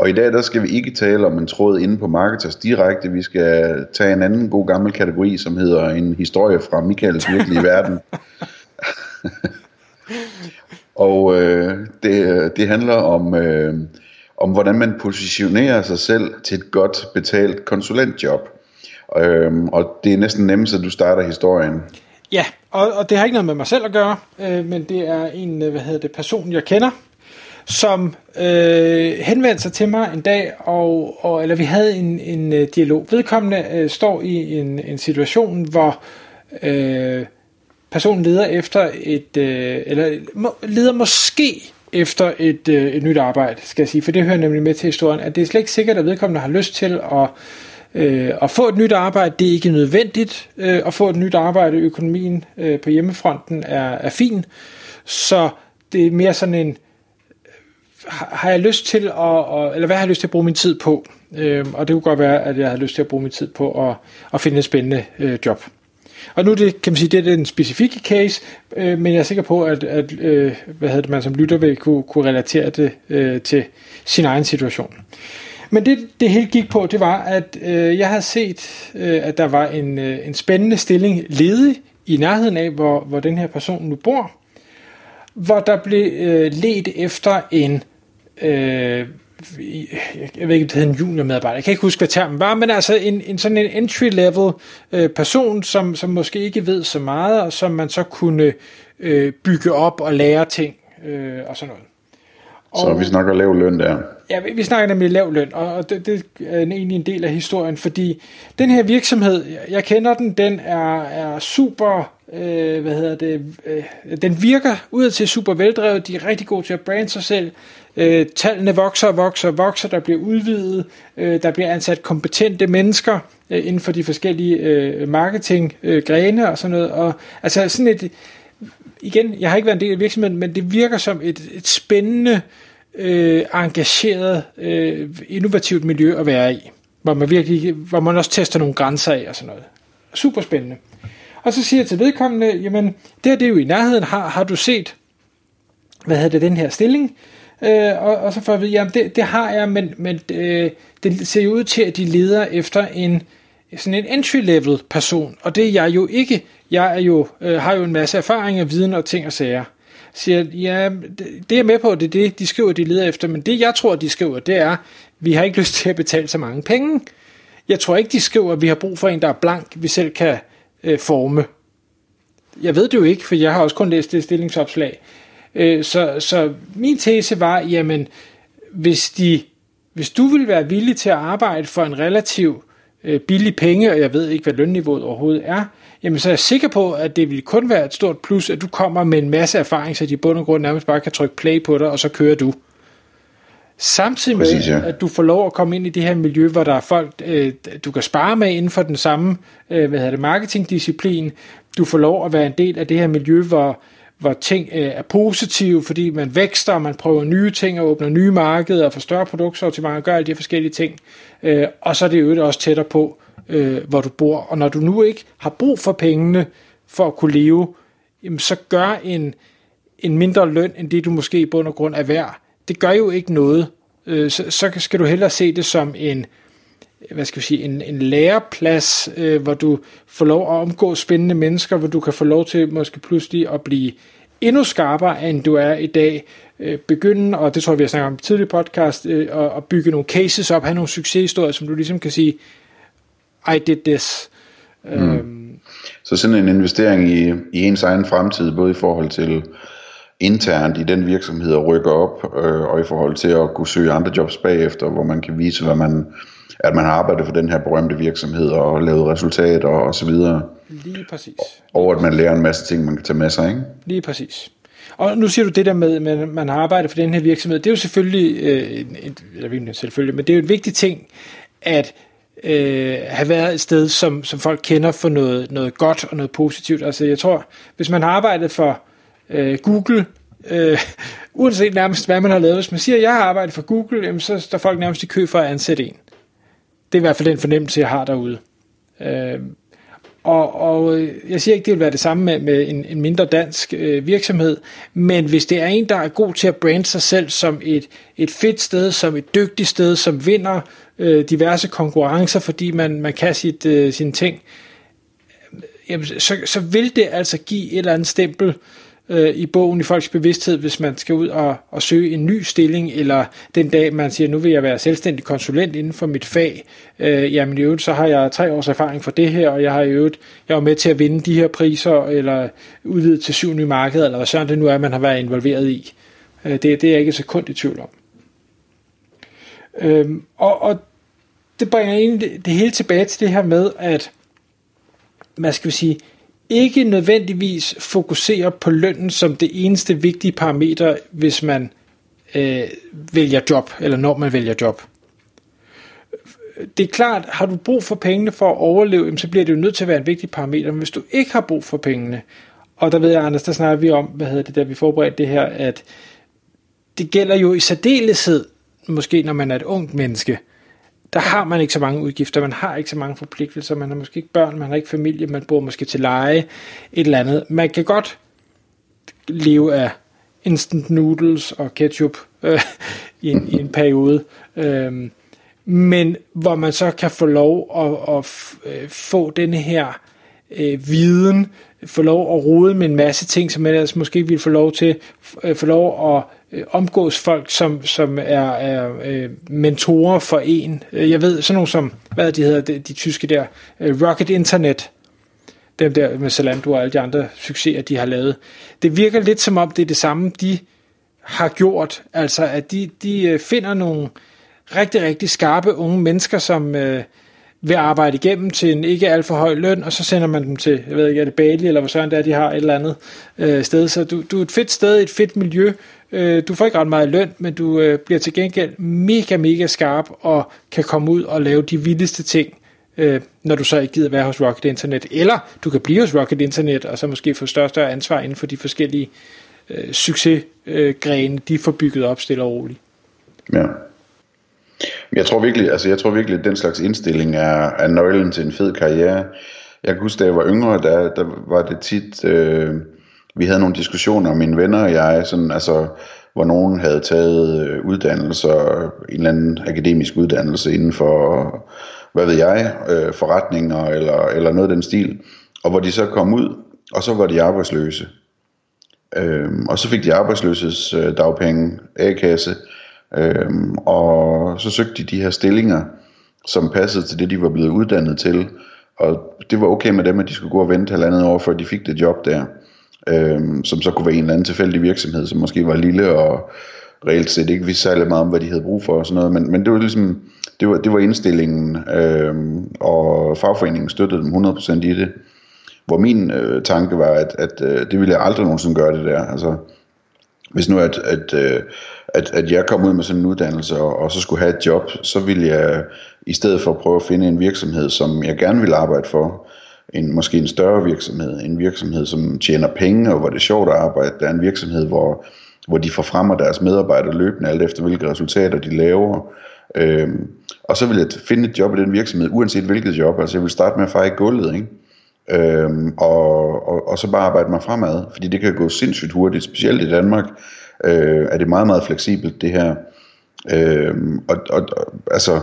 Og i dag der skal vi ikke tale om en tråd inde på Marketers direkte. Vi skal tage en anden god gammel kategori, som hedder en historie fra Michaels virkelige verden. og øh, det, det handler om, øh, om, hvordan man positionerer sig selv til et godt betalt konsulentjob. Øh, og det er næsten nemmest, at du starter historien. Ja, og, og det har ikke noget med mig selv at gøre, øh, men det er en øh, hvad hedder det, person, jeg kender, som øh, henvendte sig til mig en dag, og, og eller vi havde en, en øh, dialog. Vedkommende øh, står i en, en situation, hvor øh, personen leder efter et, øh, eller må, leder måske efter et, øh, et nyt arbejde, skal jeg sige, for det hører nemlig med til historien, at det er slet ikke sikkert, at vedkommende har lyst til at Øh, at få et nyt arbejde, det er ikke nødvendigt. Øh, at få et nyt arbejde, økonomien øh, på hjemmefronten er, er fin. Så det er mere sådan en, har jeg lyst til at, eller hvad har jeg lyst til at bruge min tid på? Øh, og det kunne godt være, at jeg har lyst til at bruge min tid på at, at finde et spændende øh, job. Og nu det, kan man sige, det er den specifikke case, øh, men jeg er sikker på, at, at øh, hvad hedder det, man som lytter vil kunne, kunne relatere det øh, til sin egen situation. Men det, det hele gik på, det var, at øh, jeg havde set, øh, at der var en, øh, en spændende stilling ledig i nærheden af, hvor, hvor den her person nu bor, hvor der blev øh, let efter en, øh, jeg ved ikke, det hedder en juniormedarbejder, jeg kan ikke huske, hvad termen var, men altså en, en sådan en entry-level øh, person, som, som måske ikke ved så meget, og som man så kunne øh, bygge op og lære ting øh, og sådan noget. Og, så vi snakker lav løn der. Ja, vi snakker nemlig lav løn, og det, det er egentlig en del af historien, fordi den her virksomhed, jeg kender den, den er, er super, øh, hvad hedder det, øh, den virker ud til super veldrevet, de er rigtig gode til at brande sig selv, øh, tallene vokser og vokser og vokser, der bliver udvidet, øh, der bliver ansat kompetente mennesker øh, inden for de forskellige øh, marketinggrene øh, og sådan noget, og altså sådan et, igen, jeg har ikke været en del af virksomheden, men det virker som et, et spændende, øh, engageret, øh, innovativt miljø at være i, hvor man virkelig, hvor man også tester nogle grænser af og sådan noget. Super spændende. Og så siger jeg til vedkommende, jamen, det her det er jo i nærheden, har, har du set, hvad hedder det, den her stilling? Øh, og, og så får jeg at vide, jamen det, det har jeg, men, men øh, det ser jo ud til, at de leder efter en, sådan en entry-level person, og det er jeg jo ikke. Jeg er jo, øh, har jo en masse erfaring og viden og ting og sager. Siger, ja, det er med på, det er det, de skriver, de leder efter, men det jeg tror, de skriver, det er, vi har ikke lyst til at betale så mange penge. Jeg tror ikke, de skriver, at vi har brug for en, der er blank, vi selv kan øh, forme. Jeg ved det jo ikke, for jeg har også kun læst det stillingsopslag. Øh, så, så min tese var, jamen, hvis, de, hvis du vil være villig til at arbejde for en relativ øh, billig penge, og jeg ved ikke, hvad lønniveauet overhovedet er, jamen så er jeg sikker på, at det vil kun være et stort plus, at du kommer med en masse erfaring, så de i bund og grund nærmest bare kan trykke play på dig, og så kører du. Samtidig med, Præcis, ja. at du får lov at komme ind i det her miljø, hvor der er folk, øh, du kan spare med inden for den samme øh, hvad hedder det, marketingdisciplin. Du får lov at være en del af det her miljø, hvor, hvor ting øh, er positive, fordi man vækster, man prøver nye ting og åbner nye markeder og får større produktsortiment og gør alle de her forskellige ting. Øh, og så er det jo også tættere på, øh, hvor du bor. Og når du nu ikke har brug for pengene for at kunne leve, jamen, så gør en, en mindre løn, end det du måske i bund og grund er værd. Det gør jo ikke noget. Øh, så, så skal du hellere se det som en, hvad skal vi sige, en, en læreplads, øh, hvor du får lov at omgå spændende mennesker, hvor du kan få lov til måske pludselig at blive endnu skarpere, end du er i dag. Øh, begynde, og det tror jeg, vi har snakket om i tidligere podcast, øh, at, at bygge nogle cases op, have nogle succeshistorier, som du ligesom kan sige, I did this. Mm. Øhm. Så sådan en investering i, i ens egen fremtid, både i forhold til internt i den virksomhed at rykke op, øh, og i forhold til at kunne søge andre jobs bagefter, hvor man kan vise, hvad man, at man har arbejdet for den her berømte virksomhed og lavet resultater og, og så videre. Lige præcis. Og at man lærer en masse ting, man kan tage med sig, ikke? Lige præcis. Og nu siger du det der med, at man har arbejdet for den her virksomhed. Det er jo selvfølgelig, øh, et, eller selvfølgelig, men det er jo en vigtig ting, at øh, have været et sted, som, som folk kender for noget, noget godt og noget positivt. Altså jeg tror, hvis man har arbejdet for øh, Google, øh, uanset nærmest hvad man har lavet, hvis man siger, at jeg har arbejdet for Google, jamen, så står folk nærmest i kø for at ansætte en. Det er i hvert fald den fornemmelse, jeg har derude. Øh, og, og øh, jeg siger ikke, det vil være det samme med, med en, en mindre dansk øh, virksomhed, men hvis det er en, der er god til at brande sig selv som et, et fedt sted, som et dygtigt sted, som vinder øh, diverse konkurrencer, fordi man, man kan sit, øh, sine ting, jamen, så, så vil det altså give et eller andet stempel øh, i bogen i folks bevidsthed, hvis man skal ud og, og søge en ny stilling, eller den dag man siger, nu vil jeg være selvstændig konsulent inden for mit fag, øh, jamen i øvrigt så har jeg tre års erfaring for det her, og jeg har i øvrigt, jeg var med til at vinde de her priser, eller udvide til syv nye markeder, eller hvad sådan det nu er, man har været involveret i. Øh, det, det er jeg ikke et sekund i tvivl om. Øh, og, og det bringer egentlig det hele tilbage til det her med, at man skal sige, ikke nødvendigvis fokusere på lønnen som det eneste vigtige parameter, hvis man øh, vælger job, eller når man vælger job. Det er klart, har du brug for pengene for at overleve, så bliver det jo nødt til at være en vigtig parameter. Men hvis du ikke har brug for pengene, og der ved jeg, Anders, der snakker vi om, hvad hedder det, der vi forberedte det her, at det gælder jo i særdeleshed, måske når man er et ungt menneske, der har man ikke så mange udgifter, man har ikke så mange forpligtelser, man har måske ikke børn, man har ikke familie, man bor måske til leje, et eller andet. Man kan godt leve af instant noodles og ketchup øh, i, en, i en periode, øh, men hvor man så kan få lov at, at øh, få den her øh, viden, få lov at rode med en masse ting, som man ellers måske ikke ville få lov til, øh, få lov at øh, omgås folk, som, som er, er øh, mentorer for en. Øh, jeg ved, sådan nogle som, hvad de hedder, de, de tyske der, øh, Rocket Internet, dem der med Zalando og alle de andre succeser, de har lavet. Det virker lidt som om, det er det samme, de har gjort. Altså, at de, de øh, finder nogle rigtig, rigtig skarpe unge mennesker, som øh, vil arbejde igennem til en ikke alt for høj løn, og så sender man dem til, jeg ved ikke, er det Bali, eller hvor sådan det er, de har et eller andet øh, sted. Så du, du er et fedt sted, et fedt miljø, Øh, du får ikke ret meget løn, men du øh, bliver til gengæld mega, mega skarp og kan komme ud og lave de vildeste ting, øh, når du så ikke gider være hos Rocket Internet. Eller du kan blive hos Rocket Internet, og så måske få større større ansvar inden for de forskellige øh, succesgrene, de får bygget op stille og roligt. Ja. Jeg tror virkelig, altså jeg tror virkelig, at den slags indstilling er, er nøglen til en fed karriere. Jeg kan huske, da jeg var yngre, der, der var det tit... Øh, vi havde nogle diskussioner, mine venner og jeg, sådan, altså, hvor nogen havde taget øh, uddannelser, en eller anden akademisk uddannelse inden for, hvad ved jeg, øh, forretninger eller, eller noget af den stil, og hvor de så kom ud, og så var de arbejdsløse. Øh, og så fik de arbejdsløses øh, dagpenge, A-kasse, øhm, og så søgte de de her stillinger, som passede til det, de var blevet uddannet til, og det var okay med dem, at de skulle gå og vente halvandet år, før de fik det job der Øhm, som så kunne være en eller anden tilfældig virksomhed, som måske var lille og reelt set ikke vidste særlig meget om, hvad de havde brug for og sådan noget, men, men det var ligesom, det var, det var indstillingen, øhm, og fagforeningen støttede dem 100% i det, hvor min øh, tanke var, at, at øh, det ville jeg aldrig nogensinde gøre det der, altså hvis nu at, at, øh, at, at jeg kom ud med sådan en uddannelse, og, og så skulle have et job, så ville jeg i stedet for prøve at finde en virksomhed, som jeg gerne ville arbejde for, en, måske en større virksomhed, en virksomhed, som tjener penge, og hvor det er sjovt at arbejde. Der er en virksomhed, hvor, hvor de forfremmer deres medarbejdere løbende, alt efter hvilke resultater de laver. Øhm, og så vil jeg finde et job i den virksomhed, uanset hvilket job. Altså jeg vil starte med at feje gulvet, ikke? Øhm, og, og, og så bare arbejde mig fremad, fordi det kan gå sindssygt hurtigt, specielt i Danmark øh, er det meget, meget fleksibelt det her. Øhm, og, og, altså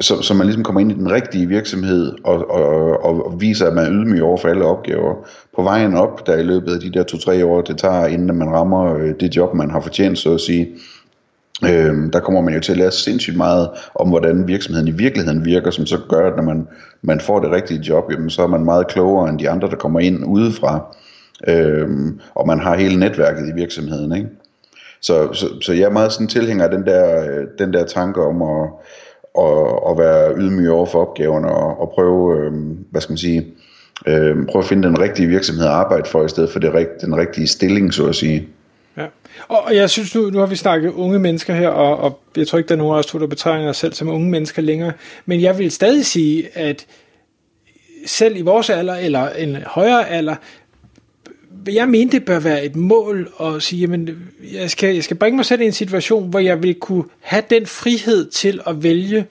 så, så man ligesom kommer ind i den rigtige virksomhed og, og, og, og viser, at man er ydmyg over for alle opgaver. På vejen op, der i løbet af de der to-tre år, det tager, inden man rammer øh, det job, man har fortjent, så at sige, Øhm, der kommer man jo til at lære sindssygt meget om, hvordan virksomheden i virkeligheden virker, som så gør, at når man, man får det rigtige job, jamen, så er man meget klogere end de andre, der kommer ind udefra. Øh, og man har hele netværket i virksomheden. Ikke? Så, så, så jeg er meget sådan tilhænger af den der, øh, den der tanke om at, at, at være ydmyg over for opgaverne og, og prøve, øh, hvad skal man sige, øh, prøve at finde den rigtige virksomhed at arbejde for, i stedet for det, den rigtige stilling, så at sige. Ja. Og jeg synes nu, nu har vi snakket unge mennesker her, og, og jeg tror ikke, der er nogen af os to, der betegner os selv som unge mennesker længere, men jeg vil stadig sige, at selv i vores alder, eller en højere alder, jeg mener, det bør være et mål at sige, jamen, jeg skal, jeg skal bringe mig selv i en situation, hvor jeg vil kunne have den frihed til at vælge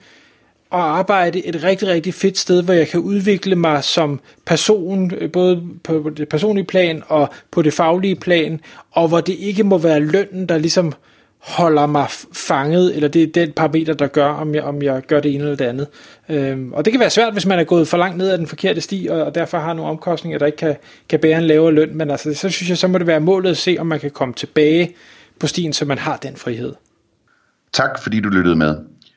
at arbejde et rigtig, rigtig fedt sted, hvor jeg kan udvikle mig som person, øh, både på det personlige plan og på det faglige plan, og hvor det ikke må være lønnen, der ligesom holder mig fanget, eller det er den parameter, der gør, om jeg, om jeg gør det ene eller det andet. Øhm, og det kan være svært, hvis man er gået for langt ned ad den forkerte sti, og, og derfor har nogle omkostninger, der ikke kan, kan bære en lavere løn, men altså, så synes jeg, så må det være målet at se, om man kan komme tilbage på stien, så man har den frihed. Tak fordi du lyttede med.